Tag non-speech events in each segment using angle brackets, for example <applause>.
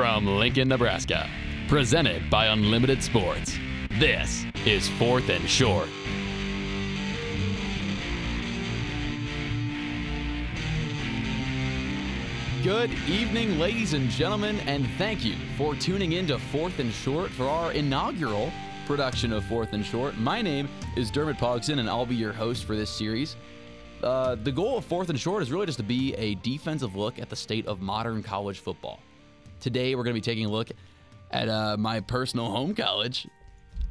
From Lincoln, Nebraska, presented by Unlimited Sports, this is Fourth and Short. Good evening, ladies and gentlemen, and thank you for tuning in to Fourth and Short for our inaugural production of Fourth and Short. My name is Dermot Pogson, and I'll be your host for this series. Uh, the goal of Fourth and Short is really just to be a defensive look at the state of modern college football. Today, we're going to be taking a look at uh, my personal home college,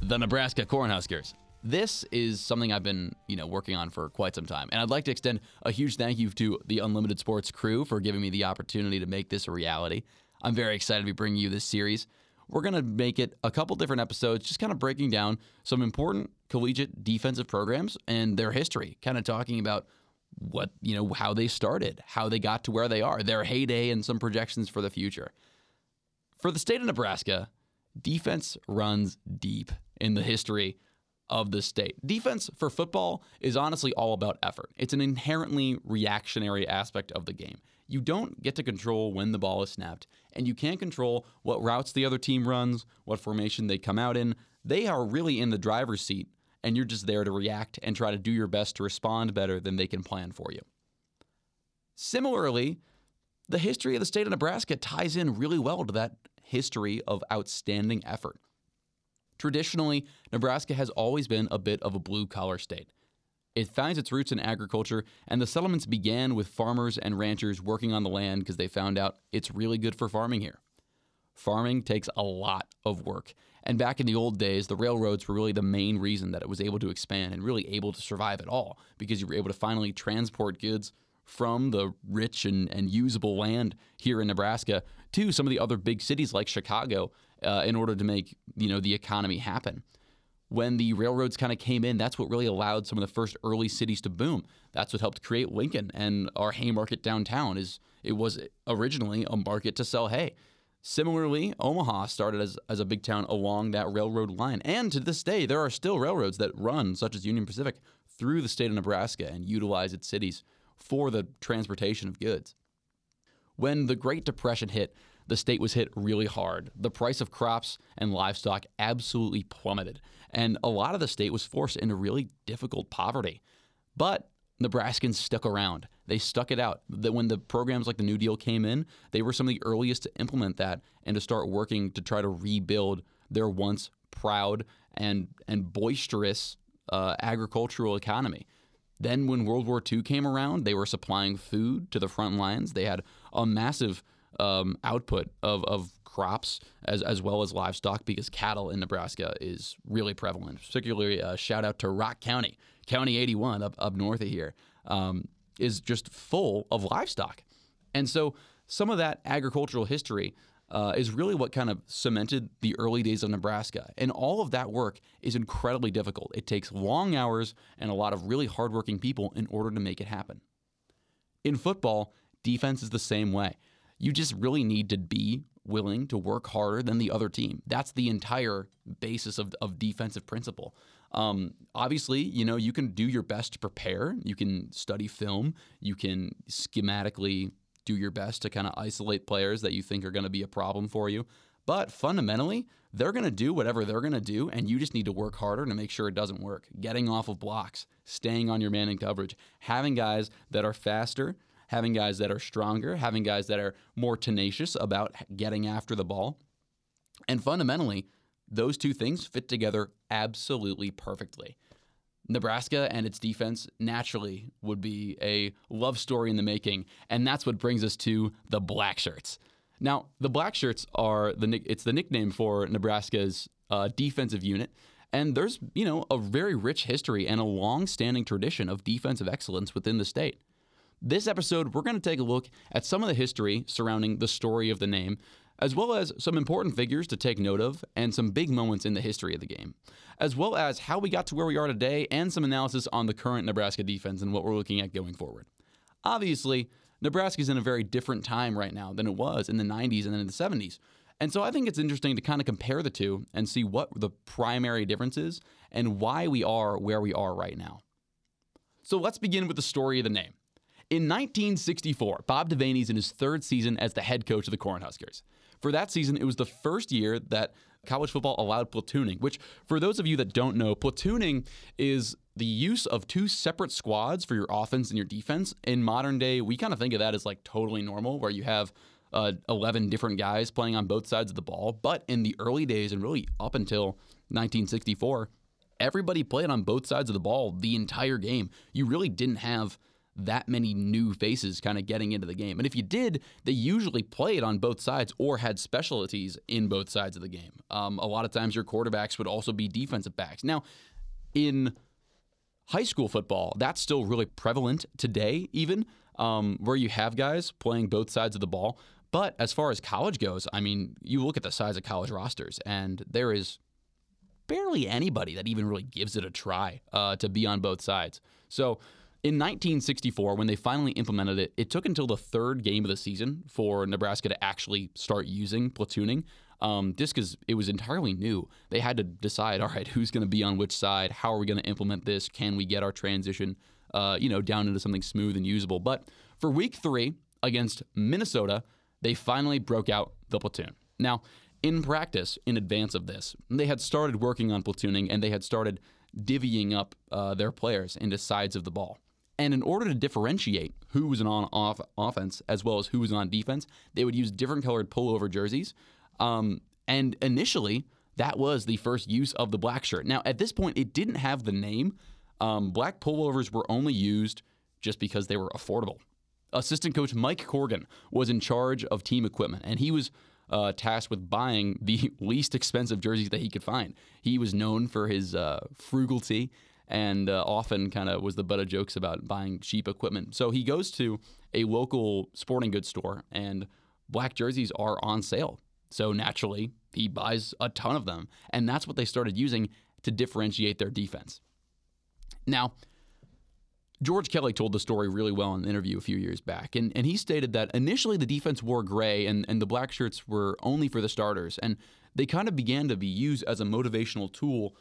the Nebraska Cornhuskers. This is something I've been, you know, working on for quite some time, and I'd like to extend a huge thank you to the Unlimited Sports crew for giving me the opportunity to make this a reality. I'm very excited to be bringing you this series. We're going to make it a couple different episodes, just kind of breaking down some important collegiate defensive programs and their history, kind of talking about what, you know, how they started, how they got to where they are, their heyday, and some projections for the future. For the state of Nebraska, defense runs deep in the history of the state. Defense for football is honestly all about effort. It's an inherently reactionary aspect of the game. You don't get to control when the ball is snapped, and you can't control what routes the other team runs, what formation they come out in. They are really in the driver's seat, and you're just there to react and try to do your best to respond better than they can plan for you. Similarly, the history of the state of Nebraska ties in really well to that history of outstanding effort. Traditionally, Nebraska has always been a bit of a blue collar state. It finds its roots in agriculture, and the settlements began with farmers and ranchers working on the land because they found out it's really good for farming here. Farming takes a lot of work, and back in the old days, the railroads were really the main reason that it was able to expand and really able to survive at all because you were able to finally transport goods from the rich and, and usable land here in Nebraska to some of the other big cities like Chicago uh, in order to make you know the economy happen. When the railroads kind of came in, that's what really allowed some of the first early cities to boom. That's what helped create Lincoln and our Haymarket downtown. Is it was originally a market to sell hay. Similarly, Omaha started as, as a big town along that railroad line. And to this day, there are still railroads that run, such as Union Pacific, through the state of Nebraska and utilize its cities for the transportation of goods. When the Great Depression hit, the state was hit really hard. The price of crops and livestock absolutely plummeted, and a lot of the state was forced into really difficult poverty. But Nebraskans stuck around. They stuck it out. That When the programs like the New Deal came in, they were some of the earliest to implement that and to start working to try to rebuild their once proud and and boisterous uh, agricultural economy. Then, when World War II came around, they were supplying food to the front lines. They had a massive um, output of, of crops as, as well as livestock because cattle in Nebraska is really prevalent. Particularly, uh, shout out to Rock County, County 81 up, up north of here, um, is just full of livestock. And so, some of that agricultural history uh, is really what kind of cemented the early days of Nebraska. And all of that work is incredibly difficult. It takes long hours and a lot of really hardworking people in order to make it happen. In football, defense is the same way. You just really need to be willing to work harder than the other team. That's the entire basis of, of defensive principle. Um, obviously, you know, you can do your best to prepare. You can study film. You can schematically do your best to kind of isolate players that you think are going to be a problem for you. But fundamentally, they're going to do whatever they're going to do, and you just need to work harder to make sure it doesn't work. Getting off of blocks, staying on your man in coverage, having guys that are faster, having guys that are stronger, having guys that are more tenacious about getting after the ball. And fundamentally, those two things fit together absolutely perfectly. Nebraska and its defense naturally would be a love story in the making, and that's what brings us to the Black Shirts. Now, the Black Shirts are the it's the nickname for Nebraska's uh, defensive unit, and there's you know a very rich history and a long-standing tradition of defensive excellence within the state. This episode, we're going to take a look at some of the history surrounding the story of the name, as well as some important figures to take note of and some big moments in the history of the game, as well as how we got to where we are today and some analysis on the current Nebraska defense and what we're looking at going forward. Obviously, Nebraska's in a very different time right now than it was in the 90s and then in the 70s. And so I think it's interesting to kind of compare the two and see what the primary difference is and why we are where we are right now. So let's begin with the story of the name. In 1964, Bob Devaney's in his third season as the head coach of the Cornhuskers. For that season, it was the first year that college football allowed platooning, which, for those of you that don't know, platooning is the use of two separate squads for your offense and your defense. In modern day, we kind of think of that as like totally normal, where you have uh, 11 different guys playing on both sides of the ball. But in the early days, and really up until 1964, everybody played on both sides of the ball the entire game. You really didn't have that many new faces kind of getting into the game. And if you did, they usually played on both sides or had specialties in both sides of the game. Um, a lot of times your quarterbacks would also be defensive backs. Now, in high school football, that's still really prevalent today, even um, where you have guys playing both sides of the ball. But as far as college goes, I mean, you look at the size of college rosters, and there is barely anybody that even really gives it a try uh, to be on both sides. So in 1964, when they finally implemented it, it took until the third game of the season for Nebraska to actually start using platooning. Um, just because it was entirely new, they had to decide, <laughs> all right, who's going to be on which side? How are we going to implement this? Can we get our transition, uh, you know, down into something smooth and usable? But for week three against Minnesota, they finally broke out the platoon. Now, in practice, in advance of this, they had started working on platooning and they had started divvying up uh, their players into sides of the ball. And in order to differentiate who was on off offense as well as who was on defense, they would use different colored pullover jerseys. Um, and initially, that was the first use of the black shirt. Now, at this point, it didn't have the name. Um, black pullovers were only used just because they were affordable. Assistant coach Mike Corgan was in charge of team equipment, and he was uh, tasked with buying the <laughs> least expensive jerseys that he could find. He was known for his uh, frugality and uh, often kind of was the butt of jokes about buying cheap equipment. So he goes to a local sporting goods store, and black jerseys are on sale. So naturally, he buys a ton of them. And that's what they started using to differentiate their defense. Now, George Kelly told the story really well in an interview a few years back, and, and he stated that initially the defense wore gray and, and the black shirts were only for the starters, and they kind of began to be used as a motivational tool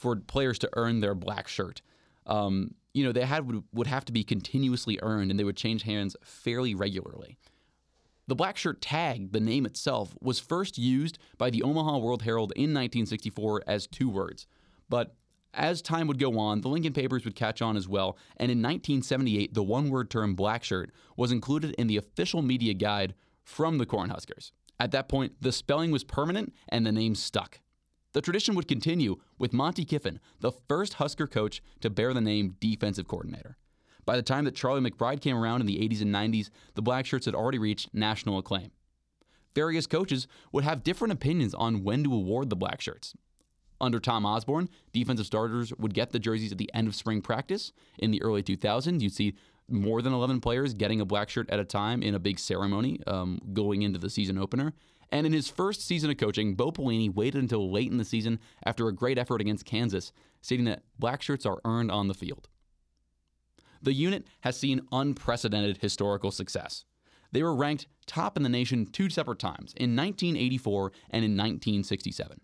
for players to earn their black shirt. Um, you know, they had would, would have to be continuously earned, and they would change hands fairly regularly. The black shirt tag, the name itself, was first used by the Omaha World Herald in 1964 as two words, but as time would go on, the Lincoln papers would catch on as well, and in 1978, the one word term black shirt was included in the official media guide from the Cornhuskers. At that point, the spelling was permanent and the name stuck. The tradition would continue with Monte Kiffin, the first Husker coach to bear the name defensive coordinator. By the time that Charlie McBride came around in the 80s and 90s, the black shirts had already reached national acclaim. Various coaches would have different opinions on when to award the black shirts. Under Tom Osborne, defensive starters would get the jerseys at the end of spring practice. In the early 2000s, you'd see more than 11 players getting a black shirt at a time in a big ceremony um, going into the season opener. And in his first season of coaching, Bo Pelini waited until late in the season after a great effort against Kansas, stating that black shirts are earned on the field. The unit has seen unprecedented historical success. They were ranked top in the nation two separate times, in 1984 and in 1967.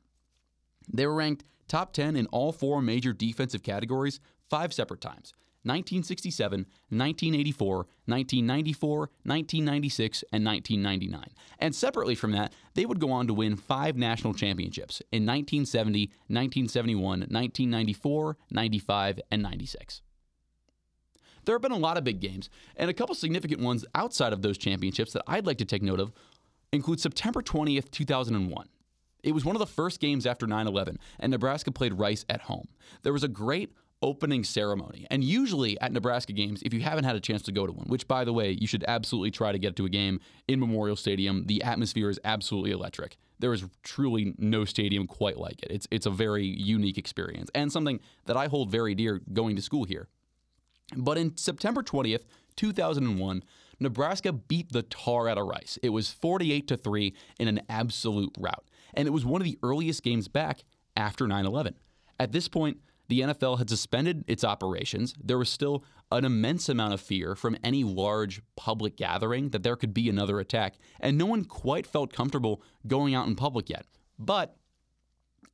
They were ranked top 10 in all four major defensive categories five separate times 1967, 1984, 1994, 1996, and 1999. And separately from that, they would go on to win five national championships in 1970, 1971, 1994, 95, and 96. There have been a lot of big games, and a couple significant ones outside of those championships that I'd like to take note of include September 20th, 2001. It was one of the first games after 9 11, and Nebraska played Rice at home. There was a great opening ceremony. And usually at Nebraska games, if you haven't had a chance to go to one, which by the way, you should absolutely try to get to a game in Memorial Stadium, the atmosphere is absolutely electric. There is truly no stadium quite like it. It's it's a very unique experience and something that I hold very dear going to school here. But in September 20th, 2001, Nebraska beat the tar out of Rice. It was 48 to 3 in an absolute rout and it was one of the earliest games back after 9 11. At this point, the NFL had suspended its operations. There was still an immense amount of fear from any large public gathering that there could be another attack, and no one quite felt comfortable going out in public yet. But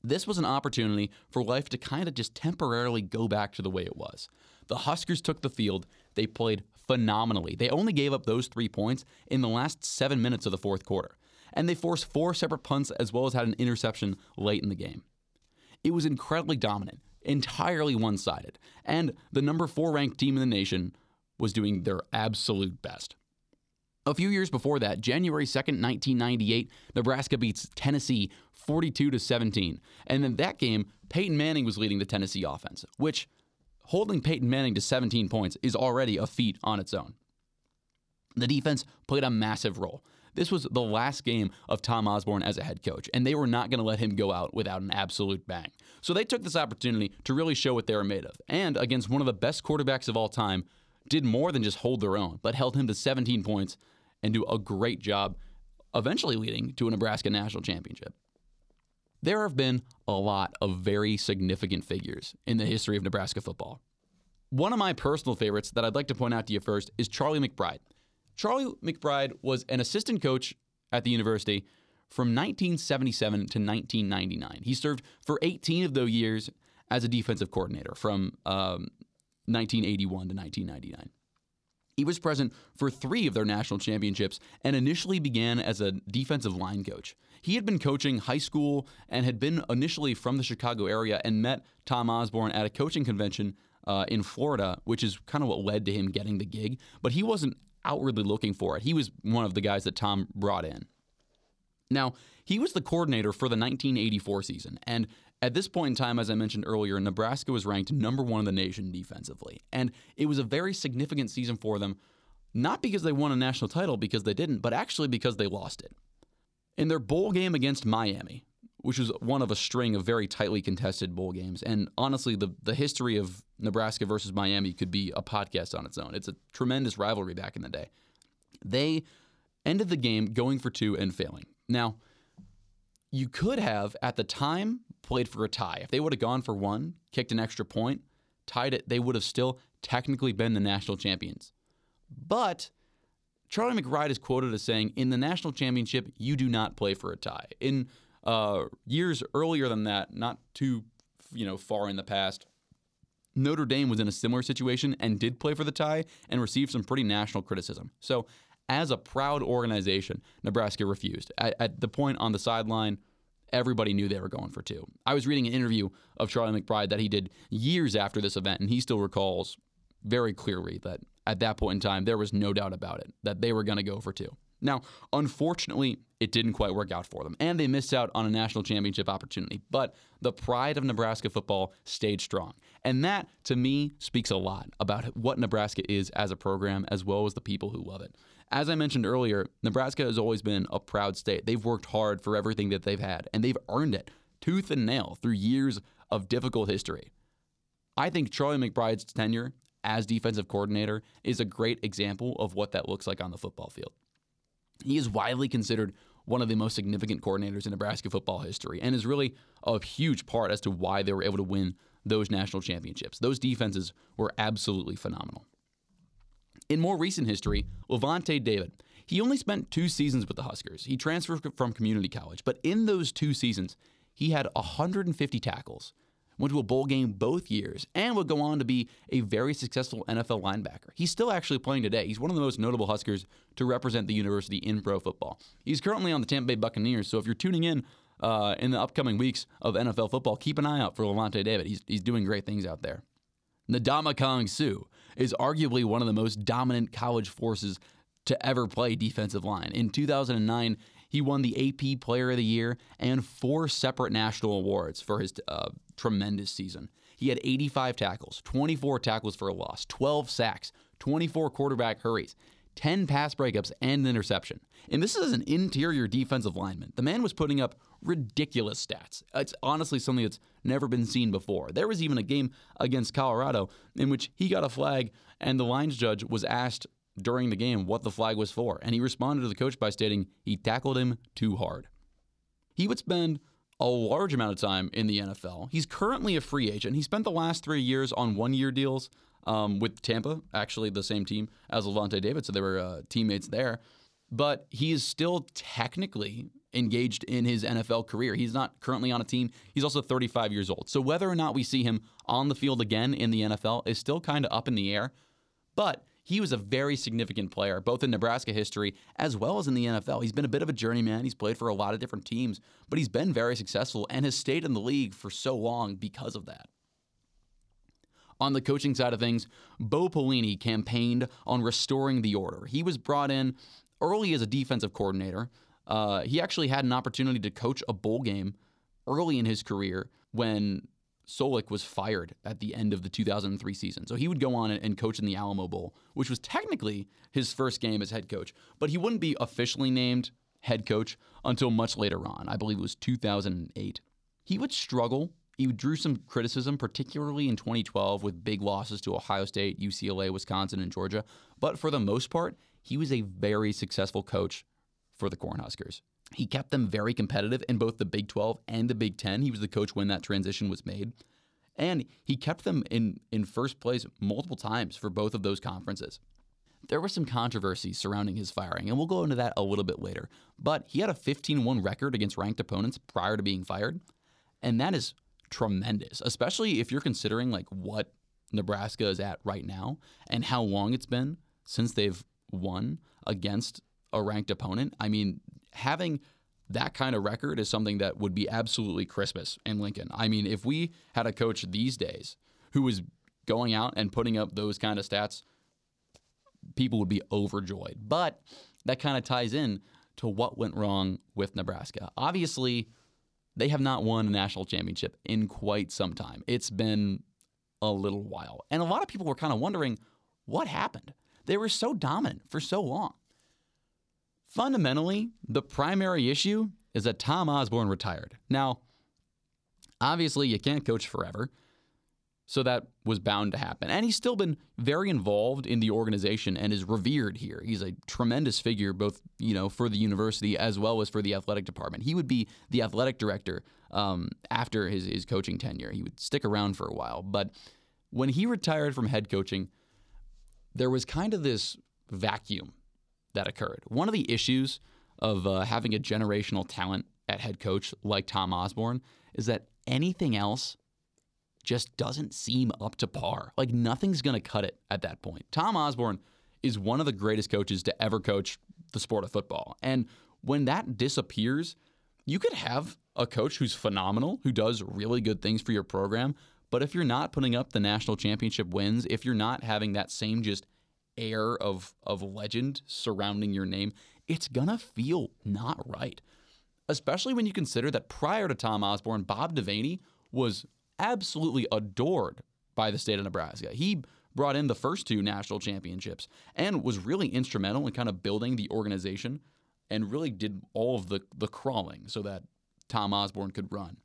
this was an opportunity for life to kind of just temporarily go back to the way it was. the Huskers took the field. They played phenomenally. They only gave up those three points in the last seven minutes of the fourth quarter. And they forced four separate punts as well as had an interception late in the game. It was incredibly dominant, entirely one sided. And the number four ranked team in the nation was doing their absolute best. A few years before that, January 2nd, 1998, Nebraska beats Tennessee 42 to 17. And in that game, Peyton Manning was leading the Tennessee offense, which holding Peyton Manning to 17 points is already a feat on its own. The defense played a massive role. This was the last game of Tom Osborne as a head coach, and they were not going to let him go out without an absolute bang. So they took this opportunity to really show what they were made of. And against one of the best quarterbacks of all time, did more than just hold their own, but held him to 17 points and do a great job, eventually leading to a Nebraska national championship. There have been a lot of very significant figures in the history of Nebraska football. One of my personal favorites that I'd like to point out to you first is Charlie McBride. Charlie McBride was an assistant coach at the university from 1977 to 1999. He served for 18 of those years as a defensive coordinator from um, 1981 to 1999. He was present for three of their national championships and initially began as a defensive line coach. He had been coaching high school and had been initially from the Chicago area and met Tom Osborne at a coaching convention uh, in Florida, which is kind of what led to him getting the gig. But he wasn't outwardly looking for it. He was one of the guys that Tom brought in. Now, he was the coordinator for the 1984 season, and at this point in time, as I mentioned earlier, Nebraska was ranked number one in the nation defensively. And it was a very significant season for them, not because they won a national title, because they didn't, but actually because they lost it. In their bowl game against Miami, which was one of a string of very tightly contested bowl games, and honestly, the, the history of Nebraska versus Miami could be a podcast on its own. It's a tremendous rivalry back in the day. They ended the game going for two and failing. Now, you could have, at the time, played for a tie. If they would have gone for one, kicked an extra point, tied it, they would have still technically been the national champions. But Charlie McBride is quoted as saying, "In the national championship, you do not play for a tie." In uh, years earlier than that, not too you know far in the past, Notre Dame was in a similar situation and did play for the tie and received some pretty national criticism. So, as a proud organization, Nebraska refused. At, at the point on the sideline, everybody knew they were going for two. I was reading an interview of Charlie McBride that he did years after this event, and he still recalls very clearly that at that point in time, there was no doubt about it that they were going to go for two. Now, unfortunately, it didn't quite work out for them, and they missed out on a national championship opportunity. But the pride of Nebraska football stayed strong. And that, to me, speaks a lot about what Nebraska is as a program, as well as the people who love it. As I mentioned earlier, Nebraska has always been a proud state. They've worked hard for everything that they've had, and they've earned it tooth and nail through years of difficult history. I think Charlie McBride's tenure as defensive coordinator is a great example of what that looks like on the football field. He is widely considered one of the most significant coordinators in Nebraska football history and is really a huge part as to why they were able to win those national championships. Those defenses were absolutely phenomenal. In more recent history, Lavonte David, he only spent two seasons with the Huskers. He transferred from community college, but in those two seasons, he had 150 tackles, went to a bowl game both years, and would go on to be a very successful NFL linebacker. He's still actually playing today. He's one of the most notable Huskers to represent the university in pro football. He's currently on the Tampa Bay Buccaneers, so if you're tuning in uh, in the upcoming weeks of NFL football, keep an eye out for Lavonte David. He's, he's doing great things out there. Ndamukong Suh is arguably one of the most dominant college forces to ever play defensive line. In 2009, he won the AP Player of the Year and four separate national awards for his uh, tremendous season. He had 85 tackles, 24 tackles for a loss, 12 sacks, 24 quarterback hurries, 10 pass breakups, and an interception. And this is an interior defensive lineman. The man was putting up ridiculous stats. It's honestly something that's never been seen before. There was even a game against Colorado in which he got a flag, and the lines judge was asked during the game what the flag was for. And he responded to the coach by stating he tackled him too hard. He would spend a large amount of time in the NFL. He's currently a free agent. He spent the last three years on one year deals um, with Tampa, actually the same team as Lavonte David, so they were uh, teammates there. but he is still technically engaged in his NFL career. He's not currently on a team. He's also 35 years old. So whether or not we see him on the field again in the NFL is still kind of up in the air. But he was a very significant player, both in Nebraska history as well as in the NFL. He's been a bit of a journeyman. He's played for a lot of different teams, but he's been very successful and has stayed in the league for so long because of that. On the coaching side of things, Bo Pelini campaigned on restoring the order. He was brought in early as a defensive coordinator. Uh, he actually had an opportunity to coach a bowl game early in his career when Solich was fired at the end of the 2003 season. So he would go on and coach in the Alamo Bowl, which was technically his first game as head coach, but he wouldn't be officially named head coach until much later on. I believe it was 2008. He would struggle. He drew some criticism, particularly in 2012, with big losses to Ohio State, UCLA, Wisconsin, and Georgia. But for the most part, he was a very successful coach for the Cornhuskers. He kept them very competitive in both the Big 12 and the Big 10. He was the coach when that transition was made. And he kept them in, in first place multiple times for both of those conferences. There was some controversy surrounding his firing, and we'll go into that a little bit later. But he had a 15 1 record against ranked opponents prior to being fired. And that is tremendous, especially if you're considering like what Nebraska is at right now and how long it's been since they've won against a ranked opponent. I mean, having that kind of record is something that would be absolutely Christmas in Lincoln. I mean, if we had a coach these days who was going out and putting up those kind of stats, people would be overjoyed. But that kind of ties in to what went wrong with Nebraska. Obviously, they have not won a national championship in quite some time. It's been a little while. And a lot of people were kind of wondering what happened. They were so dominant for so long. Fundamentally, the primary issue is that Tom Osborne retired. Now, obviously, you can't coach forever. So that was bound to happen. And he's still been very involved in the organization and is revered here. He's a tremendous figure, both you know for the university as well as for the athletic department. He would be the athletic director um, after his, his coaching tenure. He would stick around for a while. But when he retired from head coaching, there was kind of this vacuum that occurred. One of the issues of uh, having a generational talent at head coach like Tom Osborne is that anything else just doesn't seem up to par. Like nothing's going to cut it at that point. Tom Osborne is one of the greatest coaches to ever coach the sport of football. And when that disappears, you could have a coach who's phenomenal, who does really good things for your program. But if you're not putting up the national championship wins, if you're not having that same just air of of legend surrounding your name, it's gonna feel not right. Especially when you consider that prior to Tom Osborne, Bob Devaney was absolutely adored by the state of Nebraska. He brought in the first two national championships and was really instrumental in kind of building the organization and really did all of the the crawling so that Tom Osborne could run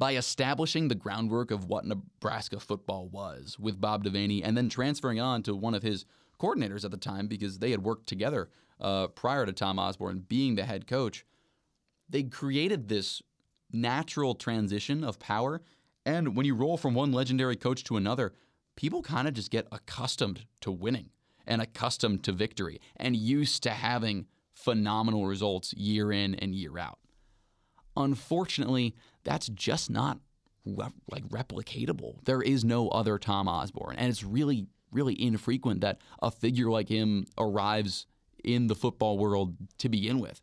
by establishing the groundwork of what Nebraska football was with Bob Devaney and then transferring on to one of his coordinators at the time because they had worked together uh, prior to Tom Osborne being the head coach. They created this natural transition of power. And when you roll from one legendary coach to another, people kind of just get accustomed to winning and accustomed to victory and used to having phenomenal results year in and year out. Unfortunately, that's just not like replicatable. There is no other Tom Osborne, and it's really really infrequent that a figure like him arrives in the football world to begin with.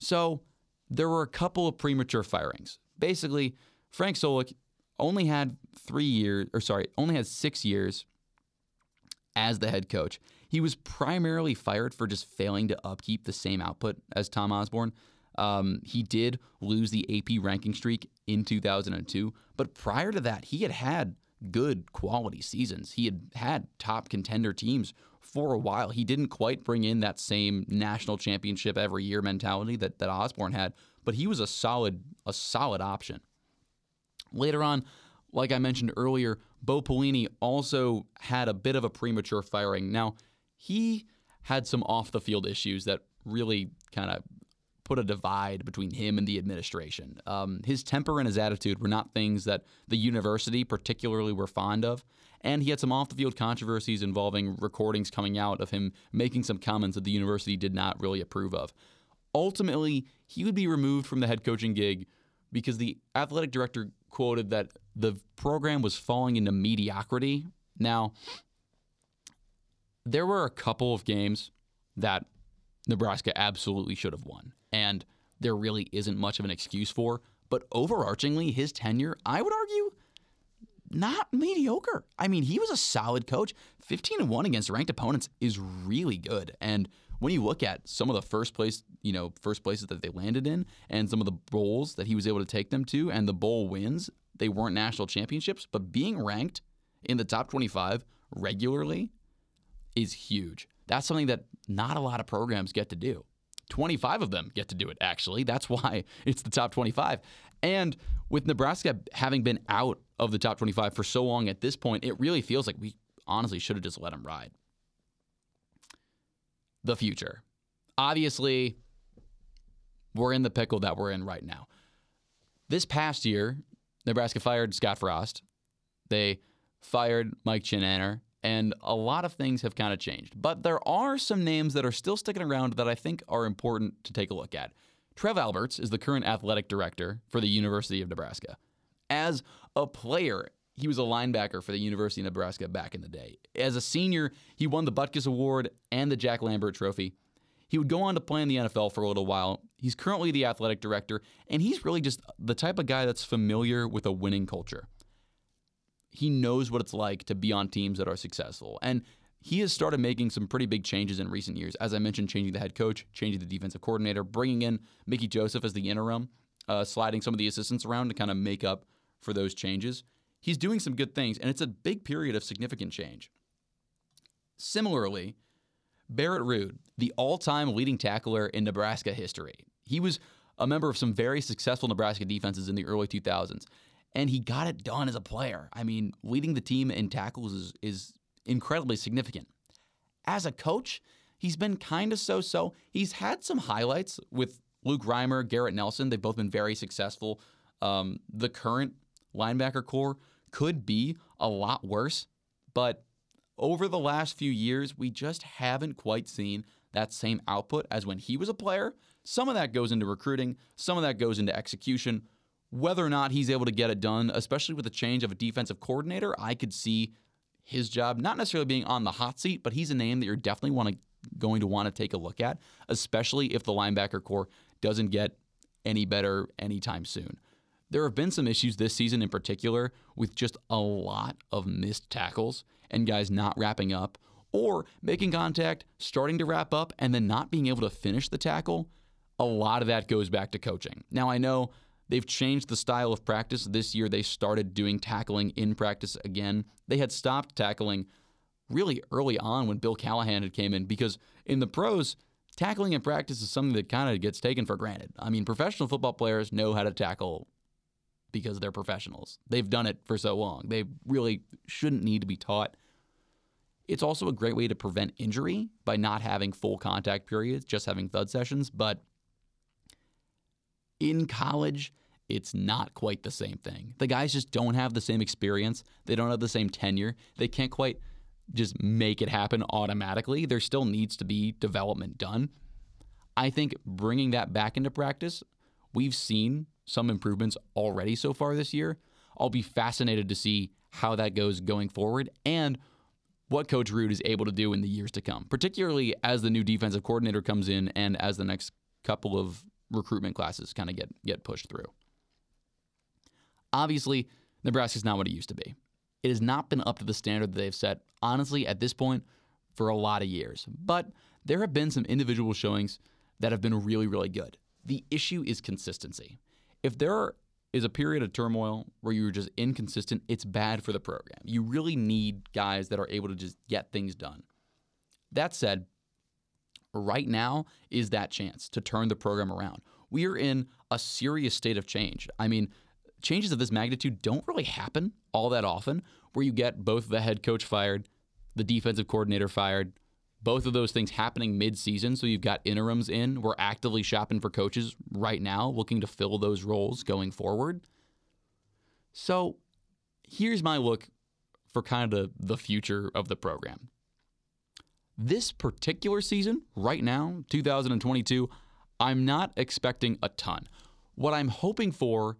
So, there were a couple of premature firings. Basically, Frank Solich only had 3 years or sorry, only had 6 years as the head coach. He was primarily fired for just failing to upkeep the same output as Tom Osborne. Um, he did lose the AP ranking streak in 2002, but prior to that, he had had good quality seasons. He had had top contender teams for a while. He didn't quite bring in that same national championship every year mentality that, that Osborne had, but he was a solid a solid option. Later on, like I mentioned earlier, Bo Pelini also had a bit of a premature firing. Now, he had some off the field issues that really kind of put a divide between him and the administration. Um, his temper and his attitude were not things that the university particularly were fond of. And he had some off the field controversies involving recordings coming out of him making some comments that the university did not really approve of. Ultimately, he would be removed from the head coaching gig because the athletic director quoted that the program was falling into mediocrity. Now, there were a couple of games that Nebraska absolutely should have won, and there really isn't much of an excuse for. But overarchingly, his tenure, I would argue, not mediocre. I mean, he was a solid coach. 15 and 1 against ranked opponents is really good. And when you look at some of the first place, you know, first places that they landed in and some of the bowls that he was able to take them to and the bowl wins, they weren't national championships, but being ranked in the top 25 regularly is huge. That's something that not a lot of programs get to do. 25 of them get to do it, actually. That's why <laughs> it's the top 25. And with Nebraska having been out of the top 25 for so long at this point, it really feels like we honestly should have just let them ride. The future. Obviously, we're in the pickle that we're in right now. This past year, Nebraska fired Scott Frost. They fired Mike Chinander and a lot of things have kind of changed. But there are some names that are still sticking around that I think are important to take a look at. Trev Alberts is the current athletic director for the University of Nebraska. As a player, he was a linebacker for the University of Nebraska back in the day. As a senior, he won the Butkus Award and the Jack Lambert Trophy. He would go on to play in the NFL for a little while. He's currently the athletic director, and he's really just the type of guy that's familiar with a winning culture he knows what it's like to be on teams that are successful. And he has started making some pretty big changes in recent years. As I mentioned, changing the head coach, changing the defensive coordinator, bringing in Mickey Joseph as the interim, uh, sliding some of the assistants around to kind of make up for those changes. He's doing some good things, and it's a big period of significant change. Similarly, Barrett Ruud, the all time leading tackler in Nebraska history, he was a member of some very successful Nebraska defenses in the early 2000s and he got it done as a player. I mean, leading the team in tackles is, is incredibly significant. As a coach, he's been kind of so so. He's had some highlights with Luke Reimer, Garrett Nelson. They've both been very successful. Um, the current linebacker corps could be a lot worse, but over the last few years, we just haven't quite seen that same output as when he was a player. Some of that goes into recruiting, some of that goes into execution whether or not he's able to get it done, especially with the change of a defensive coordinator, I could see his job not necessarily being on the hot seat, but he's a name that you're definitely want to going to want to take a look at, especially if the linebacker corps doesn't get any better anytime soon. There have been some issues this season in particular with just a lot of missed tackles and guys not wrapping up or making contact, starting to wrap up, and then not being able to finish the tackle. A lot of that goes back to coaching. Now, I know They've changed the style of practice. This year, they started doing tackling in practice again. They had stopped tackling really early on when Bill Callahan had came in because in the pros, tackling in practice is something that kind of gets taken for granted. I mean, professional football players know how to tackle because they're professionals. They've done it for so long. They really shouldn't need to be taught. It's also a great way to prevent injury by not having full contact periods, just having thud sessions. But in college, it's not quite the same thing. The guys just don't have the same experience. They don't have the same tenure. They can't quite just make it happen automatically. There still needs to be development done. I think bringing that back into practice, we've seen some improvements already so far this year. I'll be fascinated to see how that goes going forward and what Coach Ruud is able to do in the years to come, particularly as the new defensive coordinator comes in and as the next couple of recruitment classes kind of get get pushed through. Obviously, Nebraska's not what it used to be. It has not been up to the standard that they've set, honestly, at this point, for a lot of years. But there have been some individual showings that have been really, really good. The issue is consistency. If there is a period of turmoil where you're just inconsistent, it's bad for the program. You really need guys that are able to just get things done. That said, right now is that chance to turn the program around. We are in a serious state of change. I mean, changes of this magnitude don't really happen all that often where you get both the head coach fired, the defensive coordinator fired, both of those things happening mid-season so you've got interims in we're actively shopping for coaches right now looking to fill those roles going forward so here's my look for kind of the future of the program. This particular season, right now, 2022, I'm not expecting a ton. What I'm hoping for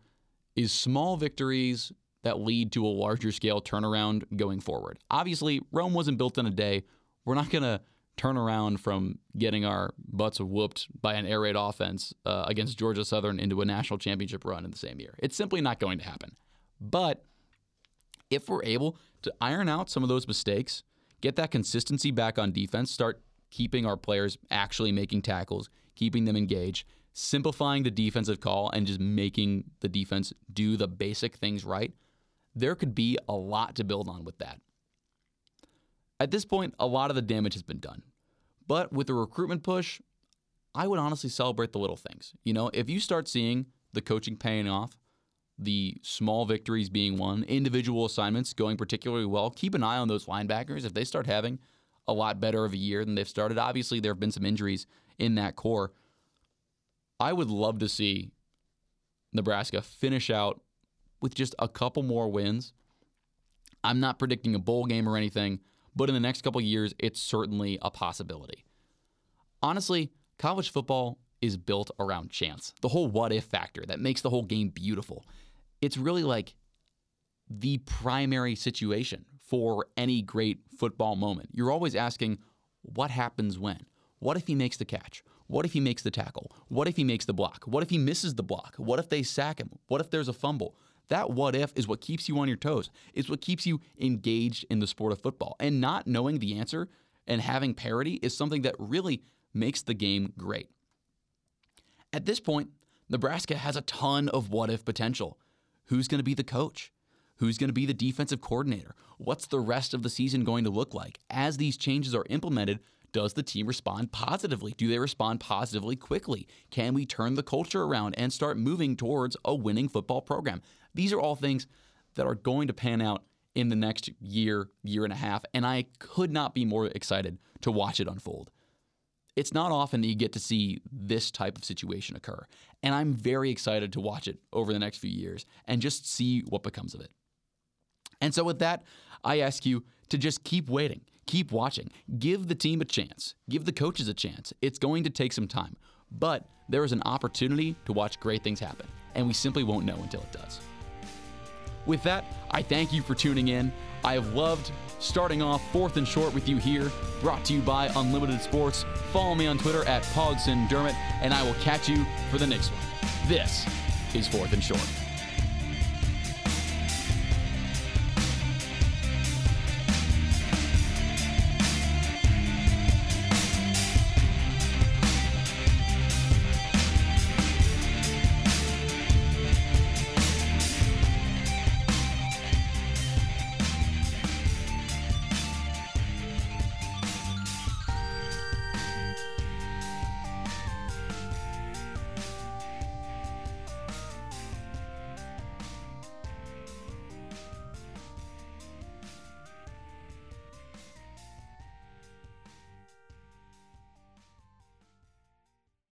is small victories that lead to a larger scale turnaround going forward. Obviously, Rome wasn't built in a day. We're not going to turn around from getting our butts whooped by an air raid offense uh, against Georgia Southern into a national championship run in the same year. It's simply not going to happen. But if we're able to iron out some of those mistakes, get that consistency back on defense, start keeping our players actually making tackles, keeping them engaged, simplifying the defensive call, and just making the defense do the basic things right, there could be a lot to build on with that. At this point, a lot of the damage has been done. But with the recruitment push, I would honestly celebrate the little things. You know, if you start seeing the coaching paying off, the small victories being won, individual assignments going particularly well. Keep an eye on those linebackers. If they start having a lot better of a year than they've started, obviously there have been some injuries in that corps. I would love to see Nebraska finish out with just a couple more wins. I'm not predicting a bowl game or anything, but in the next couple years, it's certainly a possibility. Honestly, college football is built around chance. The whole what if factor that makes the whole game beautiful it's really like the primary situation for any great football moment. You're always asking, what happens when? What if he makes the catch? What if he makes the tackle? What if he makes the block? What if he misses the block? What if they sack him? What if there's a fumble? That what if is what keeps you on your toes. It's what keeps you engaged in the sport of football. And not knowing the answer and having parity is something that really makes the game great. At this point, Nebraska has a ton of what if potential. Who's going to be the coach? Who's going to be the defensive coordinator? What's the rest of the season going to look like? As these changes are implemented, does the team respond positively? Do they respond positively quickly? Can we turn the culture around and start moving towards a winning football program? These are all things that are going to pan out in the next year, year and a half, and I could not be more excited to watch it unfold it's not often that you get to see this type of situation occur. And I'm very excited to watch it over the next few years and just see what becomes of it. And so, with that, I ask you to just keep waiting, keep watching, give the team a chance, give the coaches a chance. It's going to take some time, but there is an opportunity to watch great things happen, and we simply won't know until it does. With that, I thank you for tuning in. I have loved starting off fourth and short with you here, brought to you by Unlimited Sports. Follow me on Twitter at Pogson Dermott, and I will catch you for the next one. This is fourth and short.